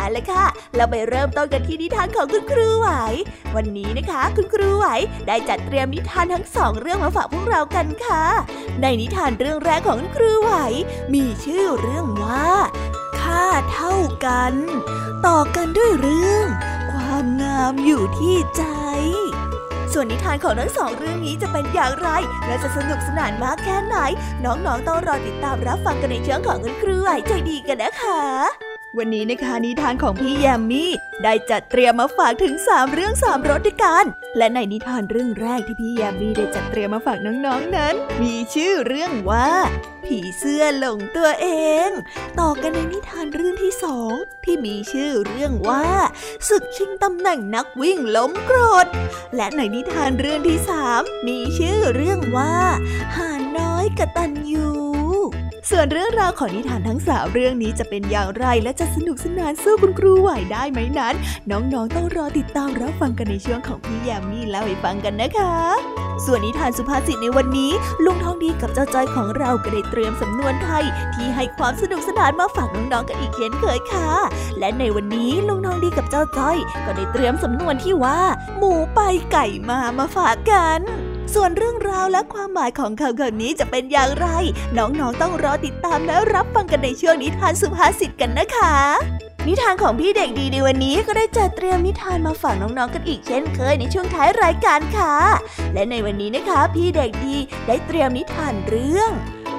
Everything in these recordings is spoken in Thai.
เอาละค่ะ เราไปเริ่มต้นกันที่นิทานของคุณครูไหว วันนี้นะคะ คุณครูไหวได้จัดเตรียมนิทานทั้งสองเรื่องมาฝากพวกเรากันค่ะ ในนิทานเรื่องแรกของคุณครูไหว มีชื่อเรื่องว่าค่าเท่ากัน ต่อกันด้วยเรื่อง ความงามอยู่ที่ใจส่วนนิทานของทั้งสองเรื่องนี้จะเป็นอย่างไร และจะสนุกสนานมากแค่ไหน น้องๆต้องรอติดตามรับฟังกันในช่วงของคุณครูไหวใจดีกันนะคะ วันนี้นะคะนิทานของพี่แยมมี่ได้จัดเตรียมมาฝากถึง 3 เรื่อง 3รสด้วยกัน และในนิทานเรื่องแรกที่พี่แยมมี่ได้จัดเตรียมมาฝากน้องๆนนั้น มีชื่อเรื่องว่า ผีเสื้อหลงตัวเอง ต่อกันในนิทานเรื่องที่สองที่มีชื่อเรื่องว่าศึกชิงตำแหน่งนักวิ่งล้มกรด และในนิทานเรื่องที่สามมีชื่อเรื่องว่าห่านน้อยกระตัญญู ส่วนเรื่องราวของนิทานทั้งสามเรื่องนี้จะเป็นอย่างไรและจะสนุกสนานสู้คุณครูไหวได้ไหมนั้น น้องๆต้องรอติดตามรับฟังกันในช่วงของพี่ยามีเล่าให้ฟังกันนะคะ ส่วนนิทานสุภาษิตในวันนี้ ลุงทองดีกับเจ้าจ้อยของเราก็ได้เตรียมสำนวนไทย ที่ให้ความสนุกสนานมาฝากน้องๆกันอีกเช่นเคยค่ะ และในวันนี้ลุงทองดีกับเจ้าจ้อย ก็ได้เตรียมสำนวนที่ว่า หมูไปไก่มามาฝากกัน ส่วนเรื่องราวและความหมายของคำคำนี้จะเป็นอย่างไร น้องๆต้องรอติดตามและรับฟังกันในช่วงนิทานสุภาษิตกันนะคะ นิทานของพี่เด็กดีในวันนี้ก็ได้จัดเตรียมนิทานมาฝากน้องๆกันอีกเช่นเคยในช่วงท้ายรายการค่ะ และในวันนี้นะคะ พี่เด็กดีได้เตรียมนิทานเรื่อง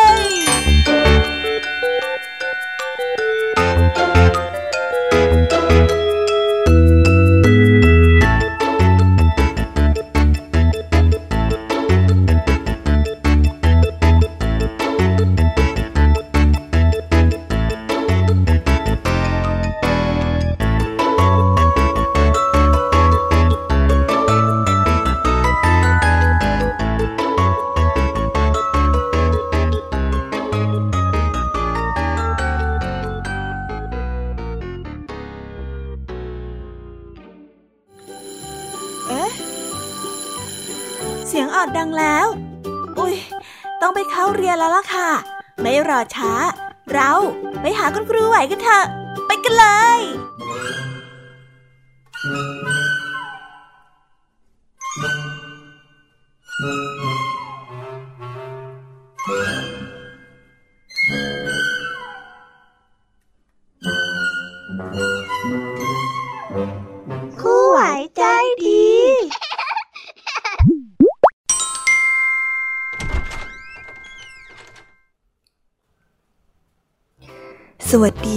ย เราไปหาคุณครูไหวกันเถอะ ไปกันเลย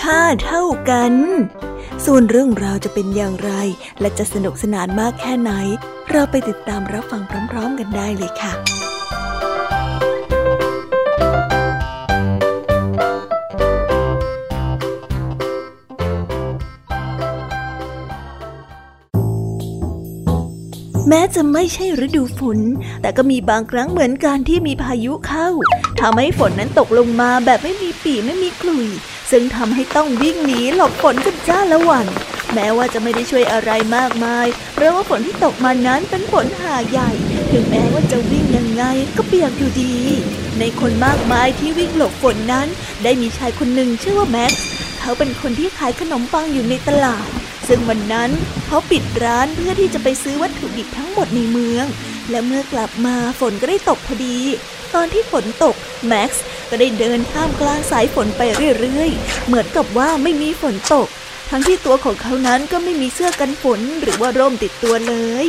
ค่าเท่ากัน ส่วนเรื่องราวจะเป็นอย่างไร และจะสนุกสนานมากแค่ไหน เราไปติดตามรับฟังพร้อมๆกันได้เลยค่ะแม้จะไม่ใช่ฤดูฝน แต่ก็มีบางครั้งเหมือนกันที่มีพายุเข้าทำให้ฝนนั้นตกลงมาแบบไม่มีปีไม่มีกลุย ซึ่งทำให้ต้องวิ่งหนีหลบฝนกันจ้าละวันแม้ว่าจะไม่ได้ช่วยอะไรมากมาย เพราะว่าฝนที่ตกมานั้นเป็นฝนหาใหญ่ ถึงแม้ว่าจะวิ่งยังไงก็เปียกอยู่ดี ในคนมากมายที่วิ่งหลบฝนนั้น ได้มีชายคนหนึ่งชื่อว่าแม็กซ์ เขาเป็นคนที่ขายขนมปังอยู่ในตลาด ซึ่งวันนั้นเขาปิดร้านเพื่อที่จะไปซื้อวัตถุดิบทั้งหมดในเมือง และเมื่อกลับมาฝนก็ได้ตกพอดี ตอนที่ฝนตกแม็กซ์ ก็ได้เดินข้ามกลางสายฝนไปเรื่อยๆ เหมือนกับว่าไม่มีฝนตก ทั้งที่ตัวของเขานั้นก็ไม่มีเสื้อกันฝนหรือว่าร่มติดตัวเลย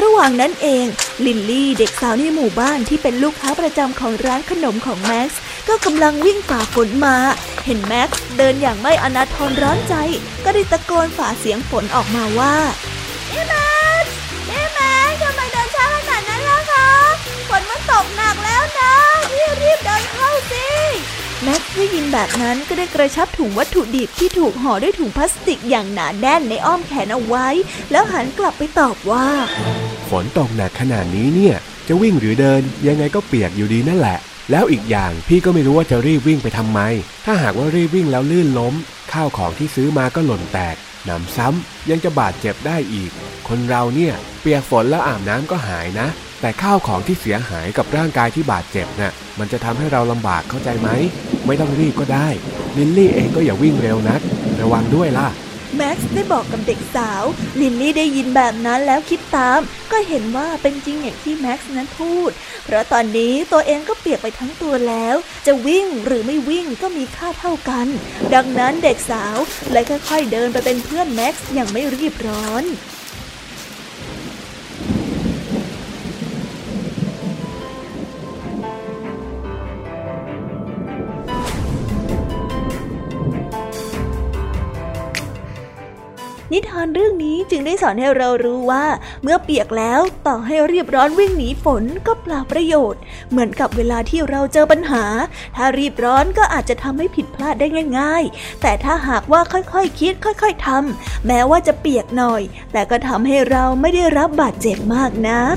ระหว่างนั้นเอง ลินลี่เด็กสาวในหมู่บ้านที่เป็นลูกค้าประจำของร้านขนมของแม็กซ์ก็กำลังวิ่งฝ่าฝนมา เห็นแม็กซ์เดินอย่างไม่อนาทรร้อนใจ ก็ได้ตะโกนฝ่าเสียงฝนออกมาว่าพี่แม็กซ์พี่แม็กซ์ทำไมเดินช้าขนาดนั้นล่ะคะ ฝนมันตกนะ รีบเดินเข้าสิแม็กซ์ได้ยินแบบนั้นก็ได้กระชับถุงวัตถุดิบที่ถูกห่อด้วยถุงพลาสติกอย่างหนาแน่นในอ้อมแขนเอาไว้ แล้วหันกลับไปตอบว่า ฝนตกหนักขนาดนี้เนี่ย จะวิ่งหรือเดินยังไงก็เปียกอยู่ดีนั่นแหละ แล้วอีกอย่างพี่ก็ไม่รู้ว่าจะรีบวิ่งไปทำไม ถ้าหากว่ารีบวิ่งแล้วลื่นล้ม ข้าวของที่ซื้อมาก็หล่นแตกหนำซ้ำยังจะบาดเจ็บได้อีก คนเราเนี่ยเปียกฝนแล้วอาบน้ำก็หายนะ แต่ข้าวของที่เสียหายกับร่างกายที่บาดเจ็บน่ะมันจะทำให้เราลำบากเข้าใจไหม ไม่ต้องรีบก็ได้ ลินลี่เองก็อย่าวิ่งเร็วนัก ระวังด้วยล่ะ แม็กซ์ได้บอกกับเด็กสาว ลินลี่ได้ยินแบบนั้นแล้วคิดตาม ก็เห็นว่าเป็นจริงอย่างที่แม็กซ์นั้นพูด เพราะตอนนี้ตัวเองก็เปียกไปทั้งตัวแล้ว จะวิ่งหรือไม่วิ่งก็มีค่าเท่ากัน ดังนั้นเด็กสาวเลยค่อยๆเดินไปเป็นเพื่อนแม็กซ์อย่างไม่รีบร้อน นิทานเรื่องนี้จึงได้สอนให้เรารู้ว่า เมื่อเปียกแล้วต่อให้รีบร้อนวิ่งหนีฝนก็เปล่าประโยชน์ เหมือนกับเวลาที่เราเจอปัญหา ถ้ารีบร้อนก็อาจจะทำให้ผิดพลาดได้ง่าย ๆ แต่ถ้าหากว่าค่อยๆคคิด ค่อย ๆทำแม้ว่าจะเปียกหน่อย แต่ก็ทำให้เราไม่ได้รับบาดเจ็บมากนัก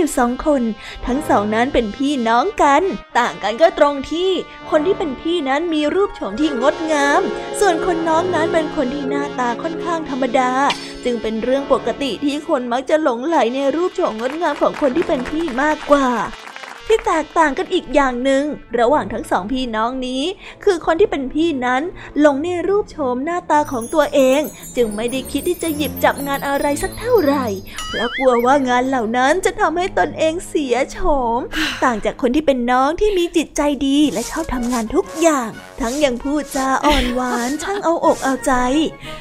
อยู่สองคน ทั้งสองนั้นเป็นพี่น้องกัน ต่างกันก็ตรงที่คนที่เป็นพี่นั้นมีรูปโฉมที่งดงาม ส่วนคนน้องนั้นเป็นคนที่หน้าตาค่อนข้างธรรมดา จึงเป็นเรื่องปกติที่คนมักจะหลงไหลในรูปโฉมงดงามของคนที่เป็นพี่มากกว่า ที่แตกต่างกันอีกอย่างหนึ่งระหว่างทั้งสองพี่น้องนี้ คือคนที่เป็นพี่นั้นหลงในรูปโฉมหน้าตาของตัวเอง จึงไม่ได้คิดที่จะหยิบจับงานอะไรสักเท่าไหร่เพราะกลัวว่างานเหล่านั้นจะทำให้ตนเองเสียโฉม ต่างจากคนที่เป็นน้องที่มีจิตใจดีและชอบทำงานทุกอย่าง ทั้งยังพูดจาอ่อนหวานช่างเอาอกเอาใจ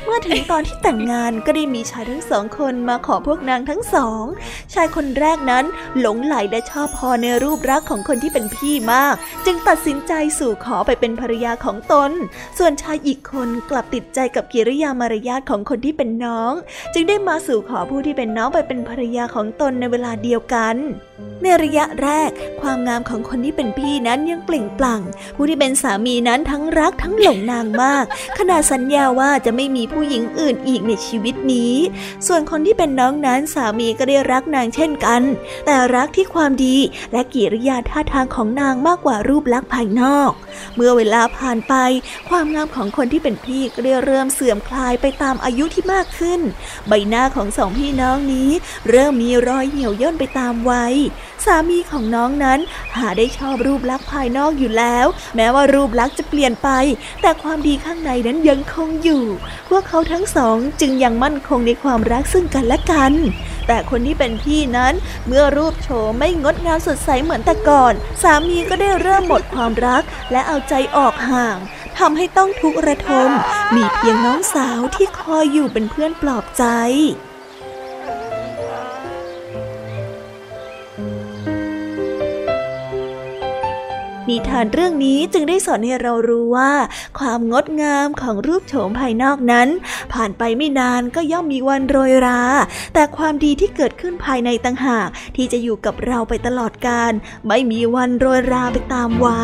เมื่อถึงตอนที่แต่งงานก็ได้มีชายทั้งสองคนมาขอพวกนางทั้งสอง ชายคนแรกนั้นหลงไหลและชอบพอในรูปปรักของคนที่เป็นพี่มาก จึงตัดสินใจสู่ขอไปเป็นภรรยาของตน ส่วนชายอีกคนกลับติดใจกับกิริยามารยาทของคนที่เป็นน้อง จึงได้มาสู่ขอผู้ที่เป็นน้องไปเป็นภรรยาของตนในเวลาเดียวกัน ในระยะแรก ความงามของคนที่เป็นพี่นั้นยังเปล่งปลั่ง ผู้ที่เป็นสามีนั้นทั้งรักทั้งหลงนางมาก ขนาดสัญญาว่าจะไม่มีผู้หญิงอื่นอีกในชีวิตนี้ ส่วนคนที่เป็นน้องนั้นสามีก็ได้รักนางเช่นกัน แต่รักที่ความดีและกิริยาท่าทางของนางมากกว่ารูปลักษณ์ภายนอก เมื่อเวลาผ่านไป ความงามของคนที่เป็นพี่ก็เริ่มเสื่อมคลายไปตามอายุที่มากขึ้น ใบหน้าของสองพี่น้องนี้ เริ่มมีรอยเหี่ยวย่นไปตามวัยสามีของน้องนั้นหาได้ชอบรูปลักษณ์ภายนอกอยู่แล้ว แม้ว่ารูปลักษณ์จะเปลี่ยนไป แต่ความดีข้างในนั้นยังคงอยู่ พวกเขาทั้งสองจึงยังมั่นคงในความรักซึ่งกันและกันแต่คนที่เป็นพี่นั้นเมื่อรูปโฉมไม่งดงามสดใสเหมือนแต่ก่อน สามีก็ได้เริ่มหมดความรักและเอาใจออกห่างทำให้ต้องทุกข์ระทม มีเพียงน้องสาวที่คอยอยู่เป็นเพื่อนปลอบใจ นิทานเรื่องนี้จึงได้สอนให้เรารู้ว่า ความงดงามของรูปโฉมภายนอกนั้น ผ่านไปไม่นานก็ย่อมมีวันโรยรา แต่ความดีที่เกิดขึ้นภายในต่างหาก ที่จะอยู่กับเราไปตลอดกาลไม่มีวันโรยราไปตามไว้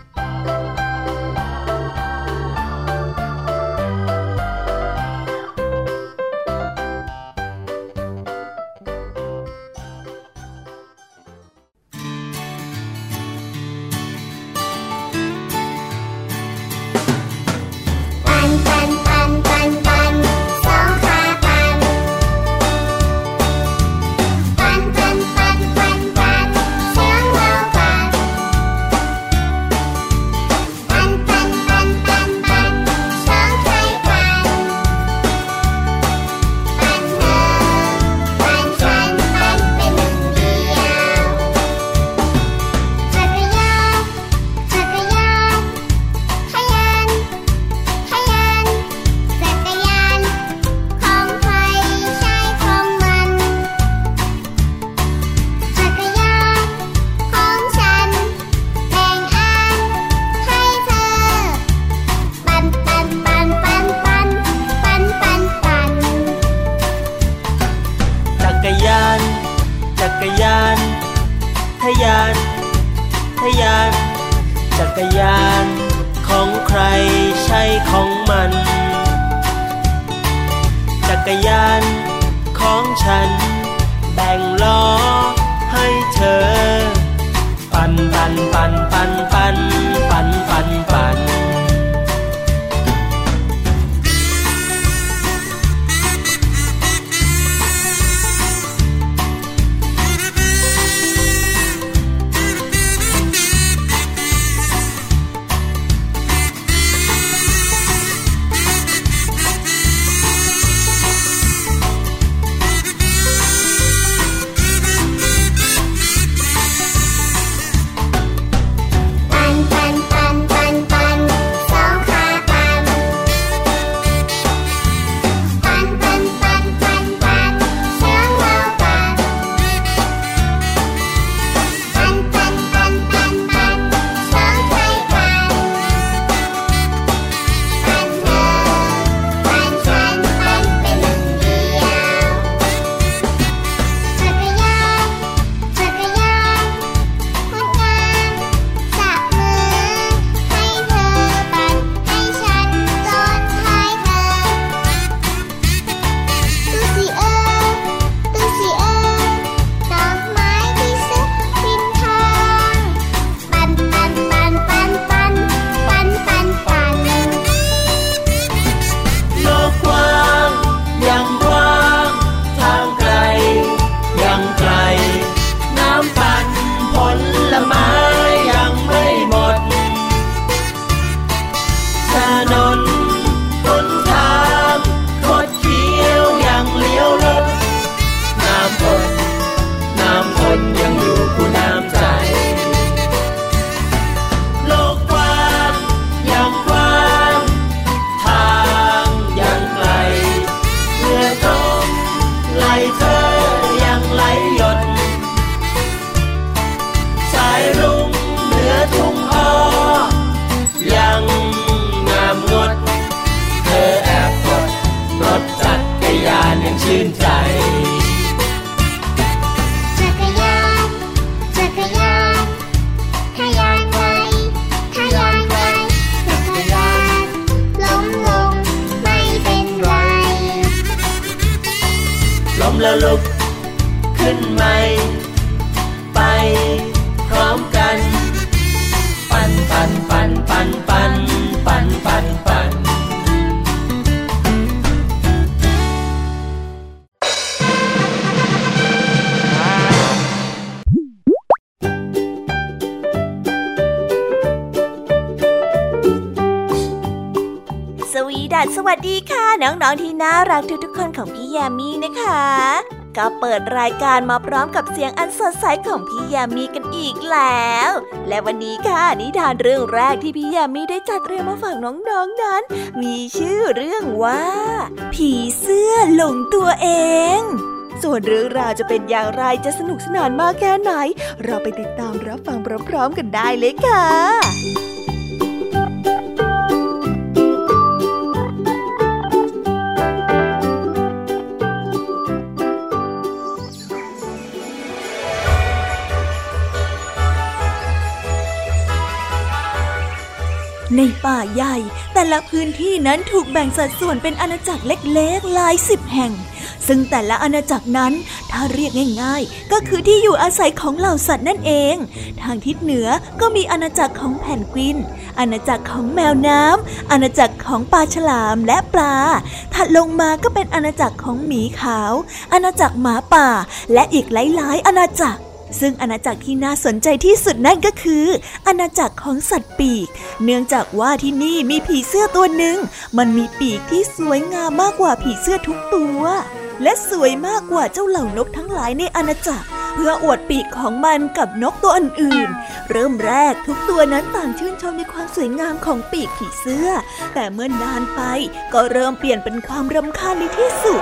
ปิดรายการมาพร้อมกับเสียงอันสดใสของพี่ยามีกันอีกแล้ว และวันนี้ค่ะนิทานเรื่องแรกที่พี่ยามีได้จัดเตรียมมาฝากน้องๆนนั้น มีชื่อเรื่องว่า ผีเสื้อหลงตัวเองส่วนเรื่องราวจะเป็นอย่างไรจะสนุกสนานมากแค่ไหน เราไปติดตามรับฟังพร้อมๆกันได้เลยค่ะ ในป่าใหญ่ แต่ละพื้นที่นั้นถูกแบ่งสัดส่วนเป็นอาณาจักรเล็กๆหลายสิบแห่ง ซึ่งแต่ละอาณาจักรนั้นถ้าเรียกง่ายๆ ก็คือที่อยู่อาศัยของเหล่าสัตว์นั่นเอง ทางทิศเหนือก็มีอาณาจักรของแผ่นกวิน อาณาจักรของแมวน้ำอาณาจักรของปลาฉลามและปลา ถัดลงมาก็เป็นอาณาจักรของหมีขาว อาณาจักรหมาป่า และอีกหลายๆ อาณาจักร ซึ่งอาณาจักรที่น่าสนใจที่สุดนั่นก็คือ อาณาจักรของสัตว์ปีก เนื่องจากว่าที่นี่มีผีเสื้อตัวหนึ่ง มันมีปีกที่สวยงามมากกว่าผีเสื้อทุกตัว และสวยมากกว่าเจ้าเหล่านกทั้งหลายในอาณาจักร เพื่ออวดปีกของมันกับนกตัวอื่นๆ เริ่มแรกทุกตัวนั้นต่างชื่นชมในความสวยงามของปีกผีเสื้อ แต่เมื่อนานไปก็เริ่มเปลี่ยนเป็นความรำคาญในที่สุด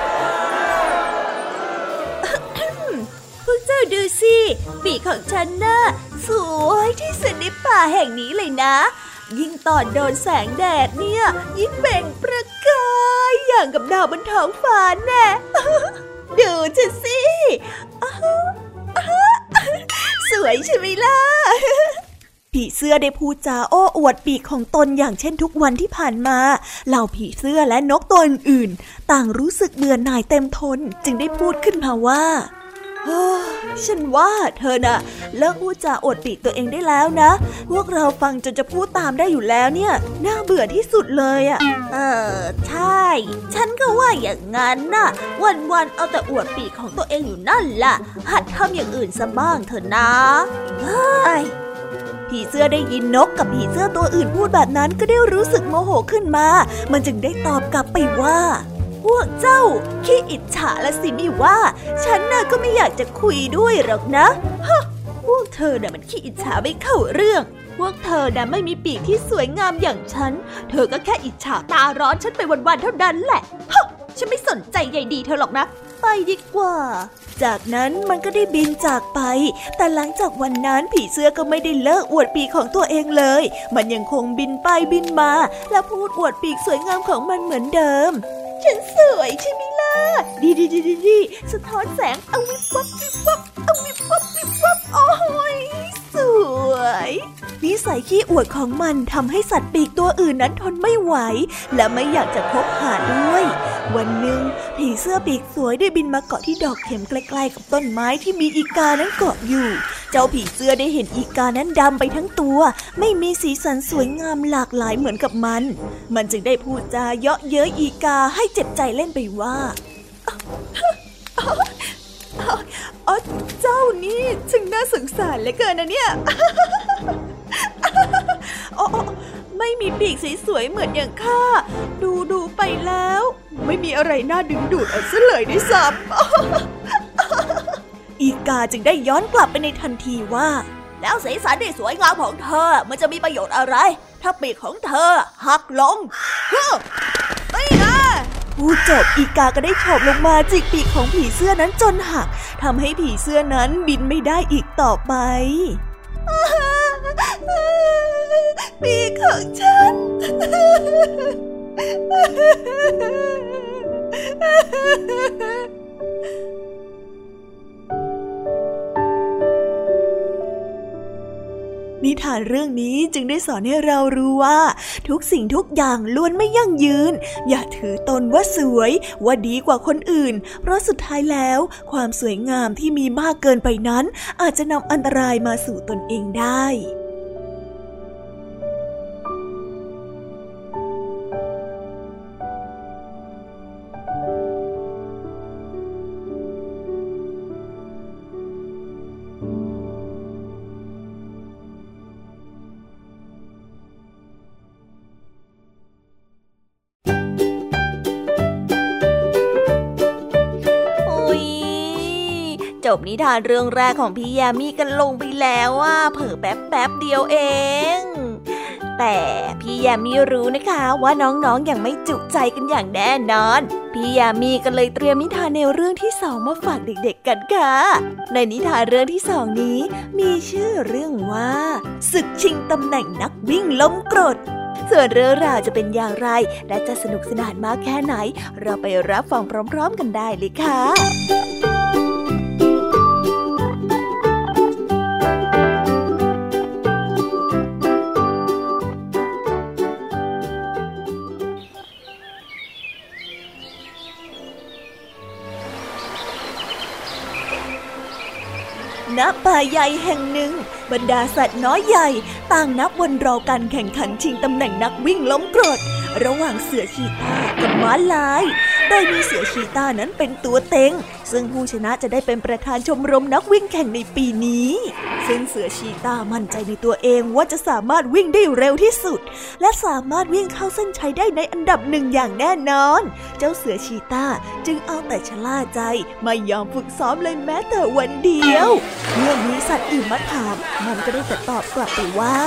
เจ้าดูสิปีกของฉันน่ะสวยที่สุดในป่าแห่งนี้เลยนะ ยิ่งตอนโดนแสงแดดเนี่ย ยิ่งเบ่งประกายอย่างกับดาวบนท้องฟ้าแน่ดูฉันสิสวยใช่ไหมล่ะผีเสื้อได้พูดจาโอ้อวดปีกของตนอย่างเช่นทุกวันที่ผ่านมา เหล่าผีเสื้อและนกตัวอื่นๆต่างรู้สึกเบื่อหน่ายเต็มทน จึงได้พูดขึ้นมาว่า ฉันว่าเธอน่ะเลิกพูดจาอดปีกตัวเองได้แล้วนะ พวกเราฟังจนจะพูดตามได้อยู่แล้วเนี่ย น่าเบื่อที่สุดเลยอะ เออ ใช่ ฉันก็ว่าอย่างนั้นน่ะ วันๆเอาแต่อวดปีกของตัวเองอยู่นั่นแหละหัดทำอย่างอื่นซะบ้างเถอะนะเฮ้ยผีเสื้อได้ยินนกกับผีเสื้อตัวอื่นพูดแบบนั้นก็ได้รู้สึกโมโหขึ้นมา มันจึงได้ตอบกลับไปว่า พวกเจ้าขี้อิจฉาละสินี่ว่า ฉันน่ะก็ไม่อยากจะคุยด้วยหรอกนะ ฮะ พวกเธอน่ะมันขี้อิจฉาไม่เข้าเรื่อง พวกเธอน่ะไม่มีปีกที่สวยงามอย่างฉัน เธอก็แค่อิจฉาตาร้อนฉันไปวันๆเท่านั้นแหละ ฮะ ฉันไม่สนใจใยดีเธอหรอกนะ ไปดีกว่าจากนั้นมันก็ได้บินจากไป แต่หลังจากวันนั้นผีเสื้อก็ไม่ได้เลิกอวดปีกของตัวเองเลย มันยังคงบินไปบินมา และพูดอวดปีกสวยงามของมันเหมือนเดิม ฉันสวยใช่ไหมล่ะดีดีดีดีดีสะท้อนแสงเอาวิบวับวิบวับเอาวิบวับวิบวับโอ้ย วยนิสัยขี้อวดของมันทำให้สัตว์ปีกตัวอื่นนั้นทนไม่ไหว และไม่อยากจะคบหาด้วย วันหนึ่งผีเสื้อปีกสวยได้บินมาเกาะที่ดอกเข็มใกล้ๆกับต้นไม้ที่มีอีกานั้นเกาะอยู่ เจ้าผีเสื้อได้เห็นอีกานั้นดำไปทั้งตัว ไม่มีสีสันสวยงามหลากหลายเหมือนกับมัน มันจึงได้พูดจาเยาะเย้ยอีกาให้เจ็บใจเล่นไปว่า อ๋อเจ้านี่จึงน่าสงสารเหลือเกินนะเนี่ยอ๋อไม่มีปีกสวยๆเหมือนอย่างข้า ดูดูไปแล้ว ไม่มีอะไรน่าดึงดูดเอาซะเลยด้วยซ้ำอีกาจึงได้ย้อนกลับไปในทันทีว่า แล้วสีสันที่สวยงามของเธอ มันจะมีประโยชน์อะไร ถ้าปีกของเธอหักลงเฮ้ไม่นะ พูดจบอีกาก็ได้โฉบลงมาจิกปีกของผีเสื้อนั้นจนหักทำให้ผีเสื้อนั้นบินไม่ได้อีกต่อไปปีกของฉัน นิทานเรื่องนี้จึงได้สอนให้เรารู้ว่า ทุกสิ่งทุกอย่างล้วนไม่ยั่งยืน อย่าถือตนว่าสวย ว่าดีกว่าคนอื่น เพราะสุดท้ายแล้ว ความสวยงามที่มีมากเกินไปนั้น อาจจะนำอันตรายมาสู่ตนเองได้ จบนิทานเรื่องแรกของพี่ยามีกันลงไปแล้วว่าเผอแป๊บแป๊บเดียวเอง แต่พี่ยามีรู้นะคะว่าน้องๆออย่างไม่จุใจกันอย่างแน่นอน พี่ยามีก็เลยเตรียมนิทานในวเรื่องที่สองมาฝากเด็กๆกันค่ะ ในนิทานเรื่องที่สองนี้ มีชื่อเรื่องว่าศึกชิงตำแหน่งนักวิ่งล้มกรดส่วนเรื่องราวจะเป็นอย่างไร และจะสนุกสนานมากแค่ไหน เราไปรับฟังพร้อม ๆ กันได้เลยค่ะ ณป่าใหญ่แห่งหนึ่ง บรรดาสัตว์น้อยใหญ่ ต่างนับวันรอการแข่งขันชิงตำแหน่งนักวิ่งล้มกรด ระหว่างเสือชีตากับม้าลาย โดยมีเสือชีต้านั้นเป็นตัวเต็ง ซึ่งผู้ชนะจะได้เป็นประธานชมรมนักวิ่งแข่งในปีนี้ ซึ่งเสือชีต้ามั่นใจในตัวเองว่าจะสามารถวิ่งได้เร็วที่สุด และสามารถวิ่งเข้าเส้นชัยได้ในอันดับหนึ่งอย่างแน่นอน เจ้าเสือชีต้าจึงเอาแต่ชะล่าใจไม่ยอมฝึกซ้อมเลยแม้แต่วันเดียว เมื่อมีสัตว์อื่นมาถาม มันก็ได้แต่ตอบกลับไปว่า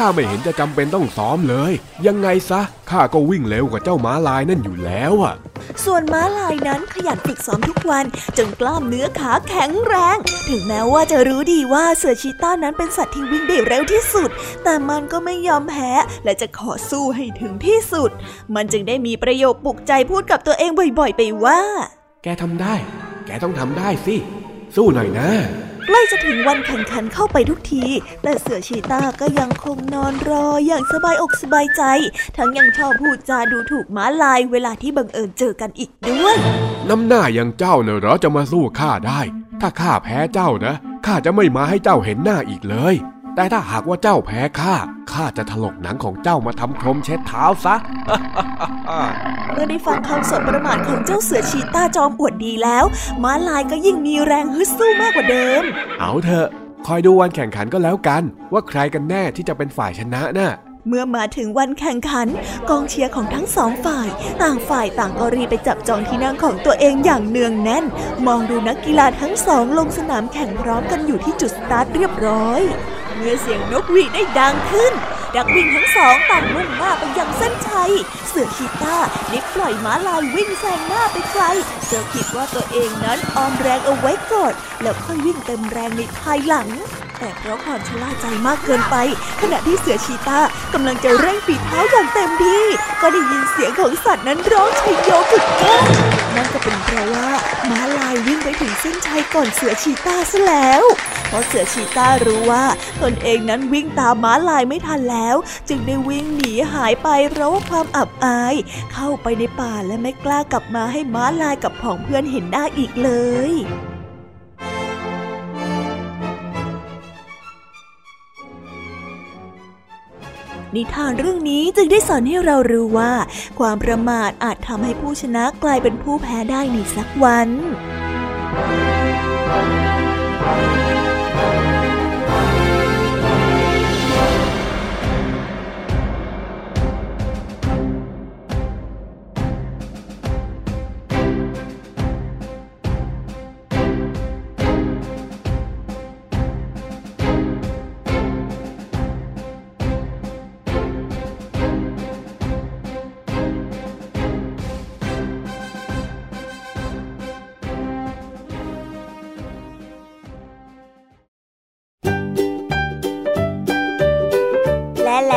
ข้าไม่เห็นจะจำเป็นต้องซ้อมเลย ยังไงซะข้าก็วิ่งเร็วกว่าเจ้าม้าลายนั่นอยู่แล้วอะส่วนม้าลายนั้นขยันฝึกซ้อมทุกวัน จนกล้ามเนื้อขาแข็งแรง ถึงแม้ว่าจะรู้ดีว่าเสือชีต้านั้นเป็นสัตว์ที่วิ่งได้เร็วที่สุด แต่มันก็ไม่ยอมแพ้และจะขอสู้ให้ถึงที่สุด มันจึงได้มีประโยคปลุกใจพูดกับตัวเองบ่อยๆ ไปว่า แกทำได้ แกต้องทำได้สิ สู้หน่อยนะ ใกล้จะถึงวันแข่งขันเข้าไปทุกที แต่เสือชีตาก็ยังคงนอนรออย่างสบายอกสบายใจ ทั้งยังชอบพูดจาดูถูกม้าลายเวลาที่บังเอิญเจอกันอีกด้วย น้ำหน้าอย่างเจ้าเนอะหรอจะมาสู้ข้าได้ ถ้าข้าแพ้เจ้านะข้าจะไม่มาให้เจ้าเห็นหน้าอีกเลย แต่ถ้าหากว่าเจ้าแพ้ข้า ข้าจะถลกหนังของเจ้ามาทำพรมเช็ดเท้าซะ เมื่อได้ฟังคำสบประมาทของเจ้าเสือชีต้าจอมอวดดีแล้ว ม้าลายก็ยิ่งมีแรงฮึดสู้มากกว่าเดิม เอาเถอะ คอยดูวันแข่งขันก็แล้วกัน ว่าใครกันแน่ที่จะเป็นฝ่ายชนะนะ่ะเมื่อมาถึงวันแข่งขัน กองเชียร์ของทั้งสองฝ่าย ต่างฝ่ายต่างก็รีไปจับจองที่นั่งของตัวเองอย่างเนืองแน่น มองดูนักกีฬาทั้งสองลงสนามแข่งพร้อมกันอยู่ที่จุดสตาร์ทเรียบร้อย เมื่อเสียงนกหวีดได้ดังขึ้นนักวิ่งทั้งสองต่างมุ่งหน้าไปยังเส้นชัย เสือชีต้าได้ปล่อยม้าลายวิ่งแซงหน้าไปไกลเสือคิดว่าตัวเองนั้นออมแรงเอาไว้ก่อนแล้วค่อยวิ่งเต็มแรงในภายหลัง แต่เพราะความชะล่าใจมากเกินไป ขณะที่เสือชีตากำลังจะเร่งฝีเท้าอย่างเต็มที่ก็ได้ยินเสียงของสัตว์นั้นร้องชัยโยกุดก้ง นั่นก็เป็นเพราะว่าม้าลายวิ่งไปถึงเส้นชัยก่อนเสือชีตาซะแล้ว เพราะเสือชีตารู้ว่าตนเองนั้นวิ่งตามม้าลายไม่ทันแล้ว จึงได้วิ่งหนีหายไปเพราะว่าความอับอาย เข้าไปในป่าและไม่กล้ากลับมาให้ม้าลายกับผองเพื่อนเห็นได้อีกเลย นิทานเรื่องนี้จึงได้สอนให้เรารู้ว่า ความประมาทอาจทำให้ผู้ชนะกลายเป็นผู้แพ้ได้ในสักวัน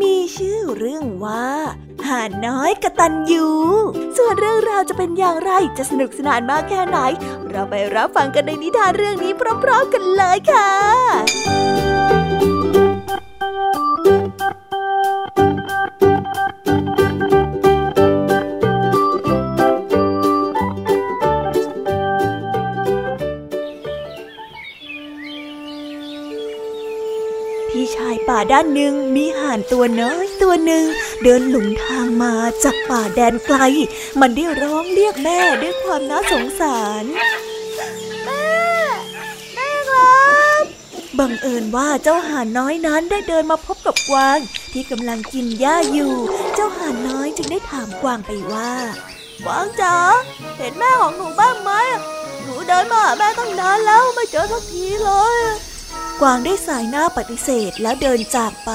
มีชื่อเรื่องว่าห่านน้อยกระตันยูส่วนเรื่องราวจะเป็นอย่างไรจะสนุกสนานมากแค่ไหน เราไปรับฟังกันในนิทานเรื่องนี้พร้อมๆกันเลยค่ะาด้านหนึ่งมีห่านตัวน้อยตัวหนึ่ง เดินหลงทางมาจากป่าแดนไกล มันได้ร้องเรียกแม่ด้วยความน่าสงสารแม่แม่ครับบังเอิญว่าเจ้าห่านน้อยนั้นได้เดินมาพบกับกวาง ที่กำลังกินหญ้าอยู่ เจ้าห่านน้อยจึงได้ถามกวางไปว่ากวางจ๋าเห็นแม่ของหนูบ้างไหมหนูเดินมาหาแม่ตั้งนานแล้วไม่เจอสักทีเลย วางได้สายหน้าปฏิเสธแล้วเดินจากไป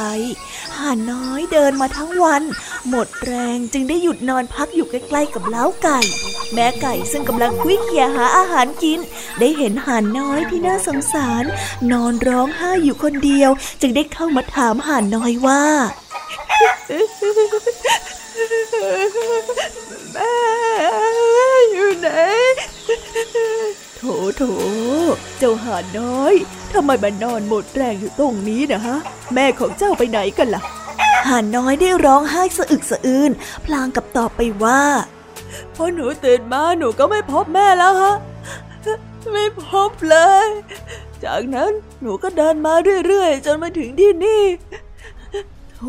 ห่านน้อยเดินมาทั้งวัน หมดแรงจึงได้หยุดนอนพักอยู่ใกล้ๆกับเล้าไก่ แม่ไก่ซึ่งกำลังคุยเคียหาอาหารกิน ได้เห็นห่านน้อยที่น่าสงสาร นอนร้องไห้อยู่คนเดียว จึงได้เข้ามาถามห่านน้อยว่าแม่อยู่ไหน โถโถ เจ้าห่านน้อยทำไมมานอนหมดแรงอยู่ตรงนี้นะฮะ แม่ของเจ้าไปไหนกันล่ะ ห่านน้อยได้ร้องไห้สะอึกสะอื้นพลางกับตอบไปว่าพอหนูตื่นมาหนูก็ไม่พบแม่แล้วฮะ ไม่พบเลย จากนั้นหนูก็เดินมาเรื่อยๆ จนมาถึงที่นี่โถ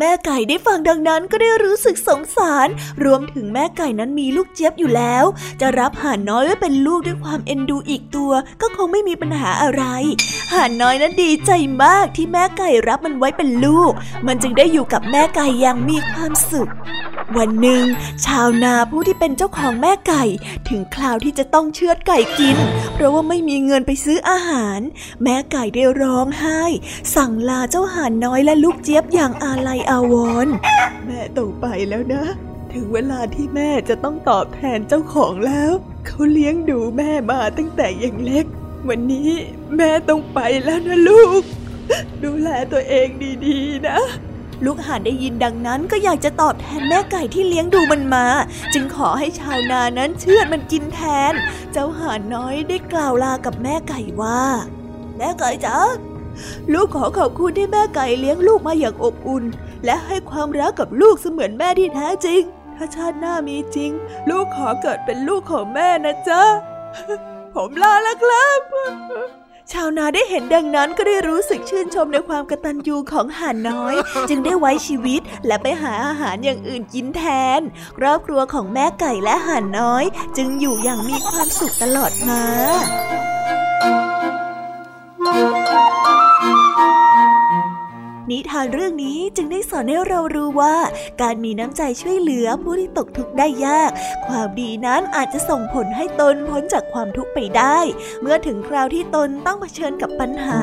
แม่ไก่ได้ฟังดังนั้นก็ได้รู้สึกสงสาร รวมถึงแม่ไก่นั้นมีลูกเจี๊ยบอยู่แล้ว จะรับห่านน้อยไว้เป็นลูกด้วยความเอ็นดูอีกตัว ก็คงไม่มีปัญหาอะไร ห่านน้อยนั้นดีใจมากที่แม่ไก่รับมันไว้เป็นลูก มันจึงได้อยู่กับแม่ไก่อย่างมีความสุข วันหนึ่ง ชาวนาผู้ที่เป็นเจ้าของแม่ไก่ ถึงคราวที่จะต้องเชือดไก่กิน เพราะว่าไม่มีเงินไปซื้ออาหาร แม่ไก่ได้ร้องไห้ สั่งลาเจ้าห่านน้อยและลูกเจี๊ยบอย่างอาลัยอาวรณ์แม่ต้องไปแล้วนะ ถึงเวลาที่แม่จะต้องตอบแทนเจ้าของแล้ว เขาเลี้ยงดูแม่มาตั้งแต่ยังเล็ก วันนี้แม่ต้องไปแล้วนะลูก ดูแลตัวเองดีๆนะลูกห่านได้ยินดังนั้นก็อยากจะตอบแทนแม่ไก่ที่เลี้ยงดูมันมา จึงขอให้ชาวนานั้นเชื่อดมันกินแทน เจ้าห่านน้อยได้กล่าวลากับแม่ไก่ว่า แม่ไก่จ๋าลูกขอขอบคุณที่แม่ไก่เลี้ยงลูกมาอย่างอบอุ่น และให้ความรักกับลูกเสมือนแม่ที่แท้จริง ถ้าชาติหน้ามีจริง ลูกขอเกิดเป็นลูกของแม่นะจ๊ะ ผมลาแล้วครับ ชาวนาได้เห็นดังนั้นก็ได้รู้สึกชื่นชมในความกตัญญูของห่านน้อย จึงได้ไว้ชีวิตและไปหาอาหารอย่างอื่นกินแทน ครอบครัวของแม่ไก่และห่านน้อย จึงอยู่อย่างมีความสุขตลอดมา นิทานเรื่องนี้จึงได้สอนให้เรารู้ว่า การมีน้ำใจช่วยเหลือผู้ที่ตกทุกข์ได้ยาก ความดีนั้นอาจจะส่งผลให้ตนพ้นจากความทุกข์ไปได้ เมื่อถึงคราวที่ตนต้องเผชิญกับปัญหา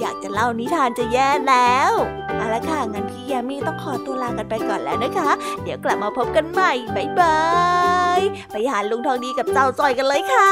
อยากจะเล่านิทานจะแย่แล้วเอาละค่ะงั้นพี่ยามีต้องขอตัวลากันไปก่อนแล้วนะคะ เดี๋ยวกลับมาพบกันใหม่บายบายไปหาลุงทองดีกับเจ้าจอยกันเลยค่ะ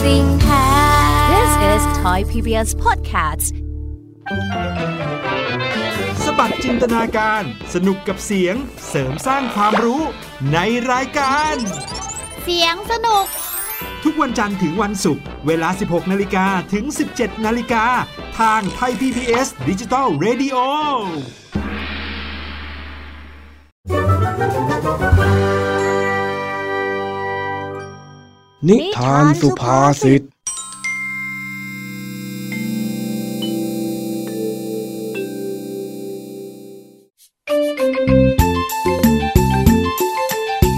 ด้วยใจจริงแท้ This is Thai PBS Podcast สบัดจินตนาการ สนุกกับเสียง เสริมสร้างความรู้ในรายการ เสียงสนุก ทุกวันจันทร์ถึงวันศุกร์ เวลา 16 นาฬิกาถึง 17 นาฬิกา ทางไทย PPS ดิจิตอล Radio นิทานสุภาษิต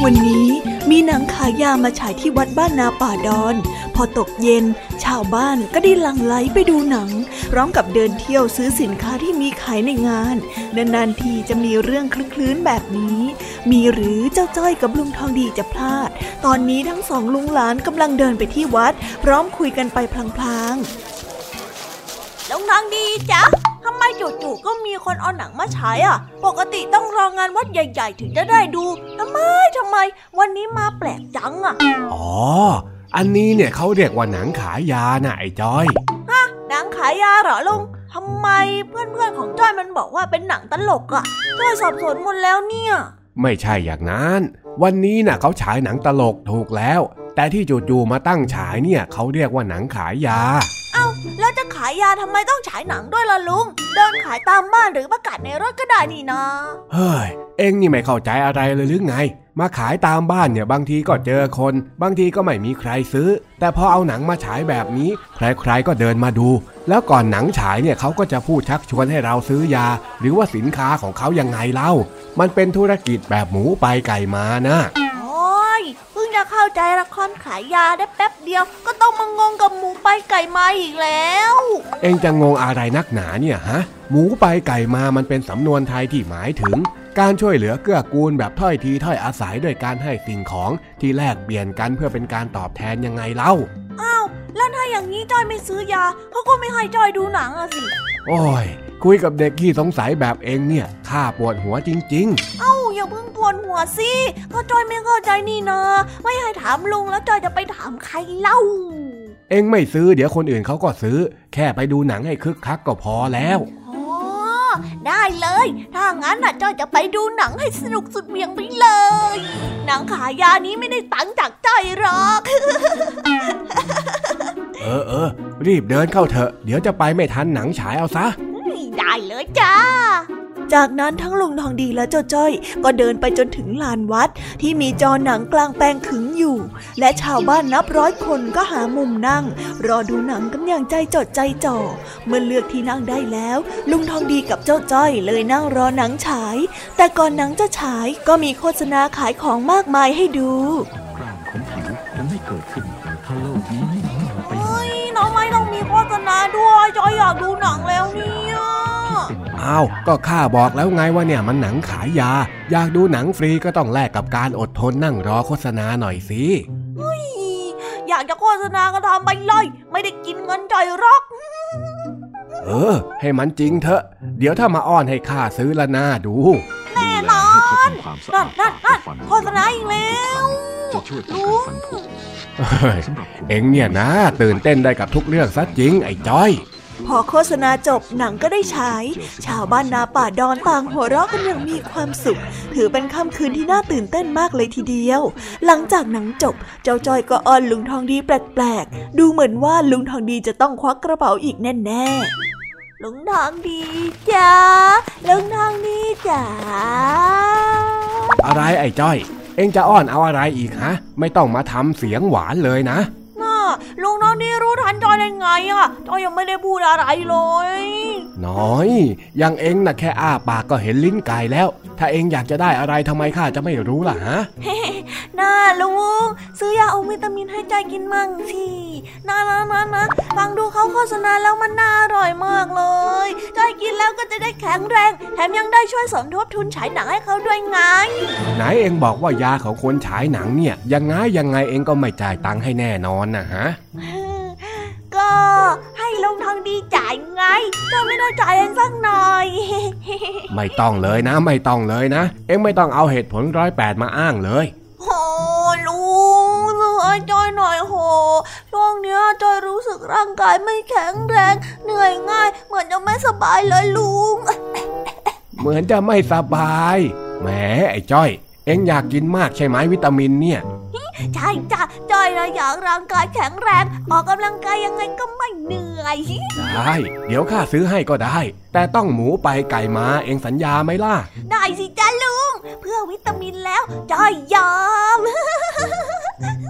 วันนี้มีหนังขายามาฉายที่วัดบ้านนาป่าดอน อตกเย็น ชาวบ้านก็ได้หลั่งไหลไปดูหนัง พร้อมกับเดินเที่ยวซื้อสินค้าที่มีขายในงาน นานๆทีจะมีเรื่องคลึกคลื้นแบบนี้ มีหรือเจ้าจ้อยกับลุงทองดีจะพลาด ตอนนี้ทั้งสองลุงหลานกำลังเดินไปที่วัด พร้อมคุยกันไปพลางๆลุงทองดีจ๊ะทำไมจู่ๆก็มีคนเอาหนังมาฉายอะ ปกติต้องรองานวัดใหญ่ ๆ ถึงจะได้ดู ทำไมทำไม วันนี้มาแปลกจังอะ อ๋อ อันนี้เนี่ยเขาเรียกว่าหนังขายยาน่ะไอ้จอยหนังขายยาเหรอลุงทำไมเพื่อนๆของจ้อยมันบอกว่าเป็นหนังตลกอะ่ะจ้อยสับสนหมดแล้วเนี่ย ไม่ใช่อย่างนั้น วันนี้น่ะเขาฉายหนังตลกถูกแล้ว แต่ที่จู่ๆมาตั้งฉายเนี่ยเขาเรียกว่าหนังขายยา เอ้าแล้วจะขายยาทำไมต้องฉายหนังด้วยล่ะลุง เดินขายตามบ้านหรือประกาศในรถก็ได้นี่นะ เฮ้ย เอ็งนี่ไม่เข้าใจอะไรเลยหรือไง มาขายตามบ้านเนี่ยบางทีก็เจอคน บางทีก็ไม่มีใครซื้อ แต่พอเอาหนังมาฉายแบบนี้ ใครๆก็เดินมาดู แล้วก่อนหนังฉายเนี่ยเขาก็จะพูดชักชวนให้เราซื้อยา หรือว่าสินค้าของเขายังไงเล่า มันเป็นธุรกิจแบบหมูไปไก่มานะโอ้ยเพิ่งจะเข้าใจละครขายยาได้แป๊บเดียว ก็ต้องมางงกับหมูไปไก่มาอีกแล้ว เอ็งจะงงอะไรนักหนาเนี่ยฮะหมูไปไก่มามันเป็นสำนวนไทยที่หมายถึง การช่วยเหลือเกื้อกูลแบบถ้อยทีถ้อยอาศัยด้วยการให้สิ่งของที่แลกเปลี่ยนกันเพื่อเป็นการตอบแทนยังไงเล่า อ้าว แล้วถ้าอย่างนี้จ้อยไม่ซื้อยาเขาก็ไม่ให้จ้อยดูหนังอะสิ โอ้ย คุยกับเด็กขี้สงสัยแบบเองเนี่ยข้าปวดหัวจริงเอ้าอย่าเพิ่งปวดหัวสิก็จอยไม่เข้าใจนี่นะ ไม่ให้ถามลุงแล้วจอยจะไปถามใครเล่าๆเองไม่ซื้อเดี๋ยวคนอื่นเขาก็ซื้อ แค่ไปดูหนังให้คึกคักก็พอแล้วอ๋อ ได้เลย ถ้างั้นน่ะจอยจะไปดูหนังให้สนุกสุดเบี่ยงไปเลย หนังขายานี้ไม่ได้ตังค์จากจอยหรอก เออเออรีบเดินเข้าเถอะ เดี๋ยวจะไปไม่ทันหนังฉายเอาซะ ได้เลยจ้า จากนั้นทั้งลุงทองดีและเจ้าจ้อย ก็เดินไปจนถึงลานวัด ที่มีจอหนังกลางแปลงขึงอยู่ และชาวบ้านนับร้อยคนก็หามุมนั่ง รอดูหนังกันอย่างใจจดใจจ่อ เมื่อเลือกที่นั่งได้แล้ว ลุงทองดีกับเจ้าจ้อย เลยนั่งรอหนังฉาย แต่ก่อนหนังจะฉายก็มีโฆษณาขายของมากมายให้ดูกล้ามของผิวจะไม่เกิดขึ้นถ้าโลกนี้ไปเฮ้ยน้องไม่ต้องมีโฆษณาด้วยจอยอยากดูหนังแล้วเนี่ย อ้าวก็ข้าบอกแล้วไงว่าเนี่ยมันหนังขายยา อยากดูหนังฟรีก็ต้องแลกกับการอดทนนั่งรอโฆษณาหน่อยสิอยากจะโฆษณาก็ทำไปเลย ไม่ได้กินเงินจอยหรอกเออ ให้มันจริงเถอะ เดี๋ยวถ้ามาอ้อนให้ข้าซื้อละหน้าดูแน่นอนให้เขาทำความสะนั่อานดนั่นนั่นฟันโฆษณาอีกแล้วจะช่วยป้องกันฟันผุเฮ้ยสำหรับคุณเอ็งเนี่ยนะ ตื่นเต้นได้กับทุกเรื่องซะจริงไอ้จ้อย พอโฆษณาจบหนังก็ได้ฉาย ชาวบ้านนาป่าดอนต่างหัวเราะกันอย่างมีความสุข ถือเป็นค่ำคืนที่น่าตื่นเต้นมากเลยทีเดียว หลังจากหนังจบ เจ้าจอยก็อ้อนลุงทองดีแปลกๆ ดูเหมือนว่าลุงทองดีจะต้องควักกระเป๋าอีกแน่ๆลุงทองดีจ้าลุงทองดีจ้าอะไรไอ้จ้อย เอ็งจะอ้อนเอาอะไรอีกฮะ ไม่ต้องมาทำเสียงหวานเลยนะน่า ลุงทองดีรู้ทันจอยได้ไงอะจอยยังไม่ได้พูดอะไรเลย น้อย ยังเอ็งน่ะแค่อ้าปากก็เห็นลิ้นไก่แล้ว ถ้าเอ็งอยากจะได้อะไรทำไมข้าจะไม่รู้ล่ะฮะน่าลุงซื้อยาอมวิตามินให้จอยกินมั่งสิน่านะนะนะฟังดูเขาโฆษณาแล้วมันน่าอร่อยมากเลยจอยกินแล้วก็จะได้แข็งแรง แถมยังได้ช่วยสมทบทุนฉายหนังให้เขาด้วยไง ไหนเอ็งบอกว่ายาของคนฉายหนังเนี่ยยังไงยังไงเอ็งก็ไม่จ่ายตังค์ให้แน่นอนนะฮะก็ให้ลุงทองดีจ่ายไงจอยไม่ได้จ่ายเองสักหน่อย ไม่ต้องเลยนะ ไม่ต้องเลยนะ เอ็งไม่ต้องเอาเหตุผลร้อยแปดมาอ้างเลยโหลุงช่วยจอยหน่อยโหช่วงเนี้ยจอยรู้สึกร่างกายไม่แข็งแรง เหนื่อยง่าย เหมือนจะไม่สบายเลยลุง เหมือนจะไม่สบาย แหมไอ้จ้อย เอ็งอยากกินมากใช่ไหมวิตามินเนี่ย ใช่จ้ะจอยนะอยากร่างกายแข็งแรง ออกกำลังกายยังไงก็ไม่เหนื่อยได้เดี๋ยวข้าซื้อให้ก็ได้ แต่ต้องหมูไปไก่มาเอ็งสัญญาไหมล่ะ ได้สิจ้าลุง เพื่อวิตามินแล้วจอยยอม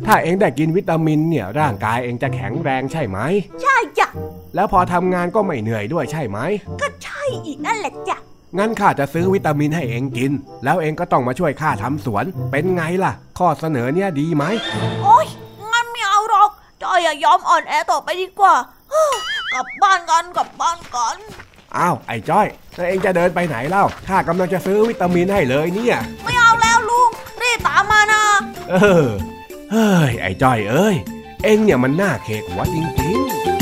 ถ้าเอ็งได้กินวิตามินเนี่ยร่างกายเอ็งจะแข็งแรงใช่ไหม ใช่จ้ะแล้วพอทำงานก็ไม่เหนื่อยด้วยใช่ไหม ก็ใช่อีกนั่นแหละจ้ะ งั้นข้าจะซื้อวิตามินให้เอ็งกิน แล้วเอ็งก็ต้องมาช่วยข้าทำสวน เป็นไงล่ะ ข้อเสนอเนี่ยดีไหม โอ๊ย งั้นไม่เอาหรอกจอยอย่ายอมอ่อนแอต่อไปดีกว่ากลับบ้านกันกลับบ้านกันอ้าวไอ้จ้อยแล้วเอ็งจะเดินไปไหนเล่าข้ากำลังจะซื้อวิตามินให้เลยเนี่ย ไม่เอาแล้วลุงรีบตามมานะ เออเฮ้ยไอ้จ้อยเอ้ย เอ็งเนี่ยมันน่าเคกหัวจริงๆ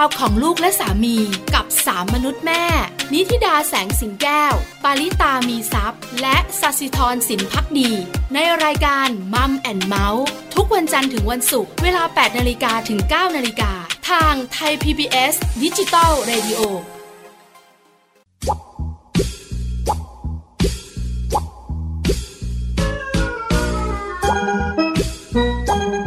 ายเรื่องราวของลูกและสามีกับสามมนุษย์แม่ นิธิดาแสงสิงแก้ว ปาริตามีซัพ์และสัสิธรสินพักดี ในรายการมัมแอนเมาส์ทุกวันจันทร์ถึงวันศุกร์เวลา 8นาฬิกาถึง 9นาฬิกาทางไทย PBS ดิจิตอล Radio ป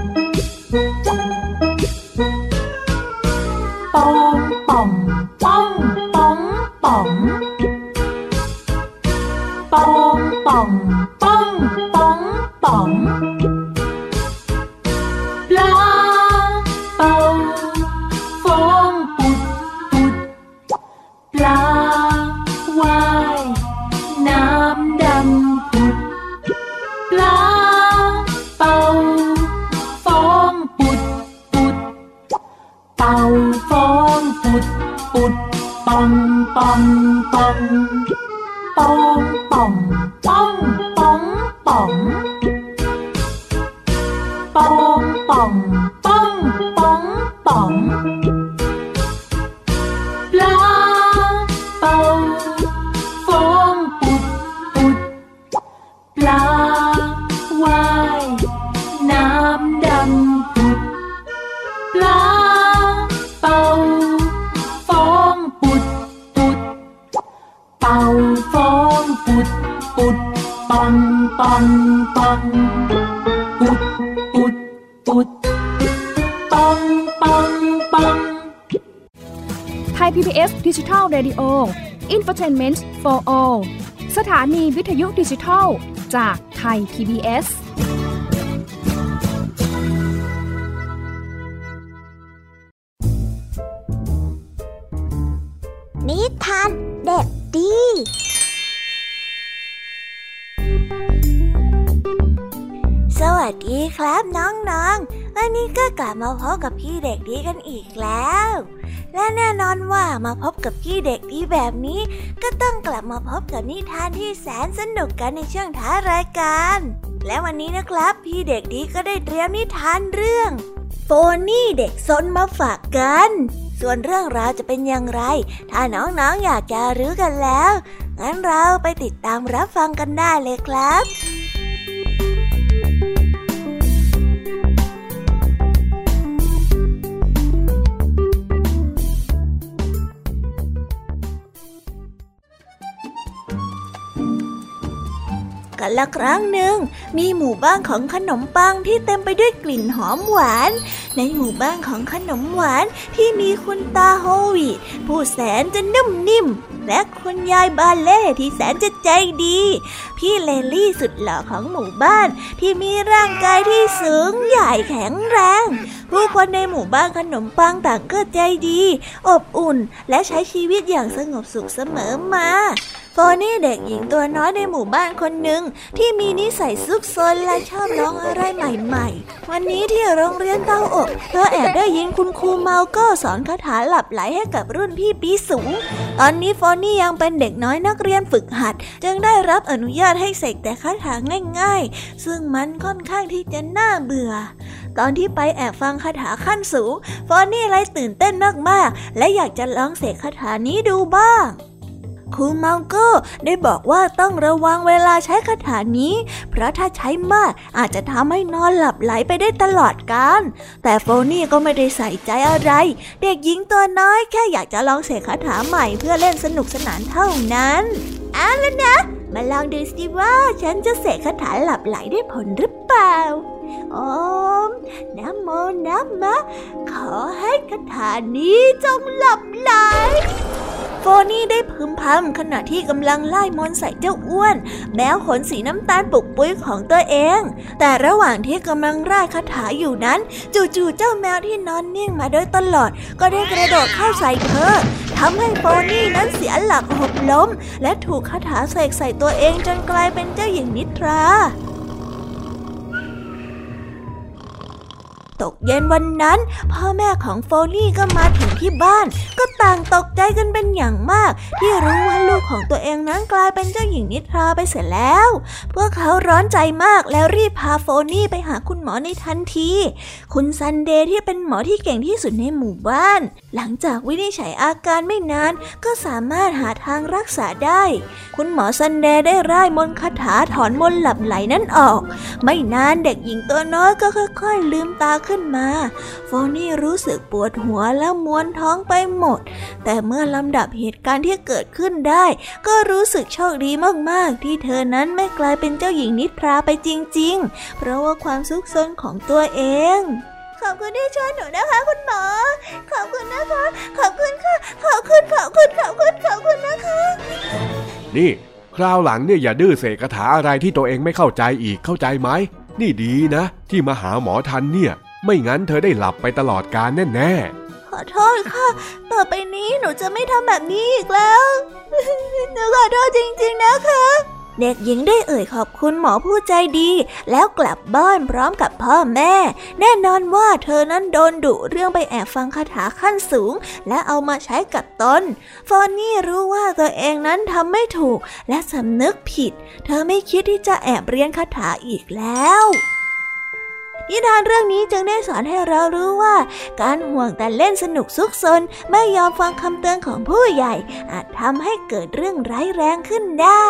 Entertainment for All สถานีวิทยุดิจิทัล จากไทย PBS ครับน้องๆ วันนี้ก็กลับมาพบกับพี่เด็กดีกันอีกแล้ว และแน่นอนว่ามาพบกับพี่เด็กดีแบบนี้ ก็ต้องกลับมาพบกับนิทานที่แสนสนุกกันในช่วงท้ายรายการ และวันนี้นะครับ พี่เด็กดีก็ได้เตรียมนิทานเรื่องโฟนี่เด็กซนมาฝากกัน ส่วนเรื่องราวจะเป็นอย่างไร ถ้าน้องๆออยากจะรู้กันแล้ว งั้นเราไปติดตามรับฟังกันได้เลยครับ กันละครั้งหนึ่ง มีหมู่บ้านของขนมปังที่เต็มไปด้วยกลิ่นหอมหวาน ในหมู่บ้านของขนมหวานที่มีคุณตาโฮวีผู้แสนจะนุ่มนิ่ม และคุณยายบาเล่ที่แสนจะใจดี พี่เลลี่สุดหล่อของหมู่บ้านที่มีร่างกายที่สูงใหญ่แข็งแรง ผู้คนในหมู่บ้านขนมปังต่างก็ใจดี อบอุ่นและใช้ชีวิตอย่างสงบสุขเสมอมา โฟนี่เด็กหญิงตัวน้อยในหมู่บ้านคนหนึ่งที่มีนิสัยซุกซนและชอบร้องอะไรใหม่ๆ วันนี้ที่โรงเรียนเต้าอกเธอแอบได้ยินคุณครูเมาก็สอนคาถาหลับไหลให้กับรุ่นพี่ปีสูง ตอนนี้โฟนี่ยังเป็นเด็กน้อยนักเรียนฝึกหัด จึงได้รับอนุญาตให้เสกแต่คาถาง่าย ๆ ซึ่งมันค่อนข้างที่จะน่าเบื่อ ตอนที่ไปแอบฟังคาถาขั้นสูง ฟอนนี่เลยตื่นเต้นมากๆ และอยากจะลองเสกคาถานี้ดูบ้าง ครูเมาโก้ได้บอกว่าต้องระวังเวลาใช้คาถานี้ เพราะถ้าใช้มากอาจจะทำให้นอนหลับไหลไปได้ตลอดกาลแต่โฟนี่ก็ไม่ได้ใส่ใจอะไร เด็กหญิงตัวน้อยแค่อยากจะลองเสกคาถาใหม่เพื่อเล่นสนุกสนานเท่านั้นเอาแล้วนะ มาลองดูสิว่าฉันจะเสกคาถาหลับไหลได้ผลหรือเปล่าโอมนะโมนะมะ ขอให้คาถานี้จงหลับไหล โฟนี่ได้พึมพำขณะที่กำลังไล่มนใส่เจ้าอ้วน แมวขนสีน้ำตาลปุกปุ้ยของตัวเอง แต่ระหว่างที่กำลังร่คาถาอยู่นั้น จู่ๆเจ้าแมวที่นอนนิ่งมาโดยตลอด ก็ได้กระโดดเข้าใส่เธอทำให้โฟนี่นั้นเสียหลักหกล้ม และถูกคาถาเสกใส่ตัวเองจนกลายเป็นเจ้าหญิงนิทรา ตกเย็นวันนั้น พ่อแม่ของโฟนี่ก็มาถึงที่บ้าน ก็ต่างตกใจกันเป็นอย่างมาก ที่รู้ว่าลูกของตัวเองนั้นกลายเป็นเจ้าหญิงนิทราไปเสียแล้ว พวกเขาร้อนใจมากแล้วรีบพาโฟนี่ไปหาคุณหมอในทันที คุณซันเดย์ที่เป็นหมอที่เก่งที่สุดในหมู่บ้าน หลังจากวินิจฉัยอาการไม่นาน ก็สามารถหาทางรักษาได้ คุณหมอซันเดย์ได้ร่ายมนต์คาถาถอนมนต์หลับไหลนั้นออก ไม่นานเด็กหญิงตัวน้อยก็ค่อย ๆ ลืมตาขึ้นมาโฟนี่รู้สึกปวดหัวแล้วมวนท้องไปหมด แต่เมื่อลำดับเหตุการณ์ที่เกิดขึ้นได้ ก็รู้สึกโชคดีมากๆ ที่เธอนั้นไม่กลายเป็นเจ้าหญิงนิทราไปจริง ๆ เพราะว่าความซุกซนของตัวเองขอบคุณที่ช่วยหนูนะคะคุณหมอ ขอบคุณนะคะ ขอบคุณค่ะ ขอบคุณ ขอบคุณ ขอบคุณ ขอบคุณนะคะ นี่ คราวหลังเนี่ยอย่าดื้อเสกคาถาอะไรที่ตัวเองไม่เข้าใจอีกเข้าใจไหม นี่ดีนะ ที่มาหาหมอทันเนี่ย ไม่งั้นเธอได้หลับไปตลอดกาลแน่ๆ ขอโทษค่ะ ต่อไปนี้หนูจะไม่ทำแบบนี้อีกแล้วหนูขอโทษจริง ๆ นะคะ เด็กหญิงได้เอ่ยขอบคุณหมอผู้ใจดี แล้วกลับบ้านพร้อมกับพ่อแม่ แน่นอนว่าเธอนั้นโดนดุเรื่องไปแอบฟังคาถาขั้นสูง และเอามาใช้กับตน ฟอนนี่รู้ว่าตัวเองนั้นทำไม่ถูกและสำนึกผิด เธอไม่คิดที่จะแอบเรียนคาถาอีกแล้ว นิทานเรื่องนี้จึงได้สอนให้เรารู้ว่า การห่วงแต่เล่นสนุกซุกซนไม่ยอมฟังคำเตือนของผู้ใหญ่ อาจทำให้เกิดเรื่องร้ายแรงขึ้นได้